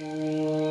Oh.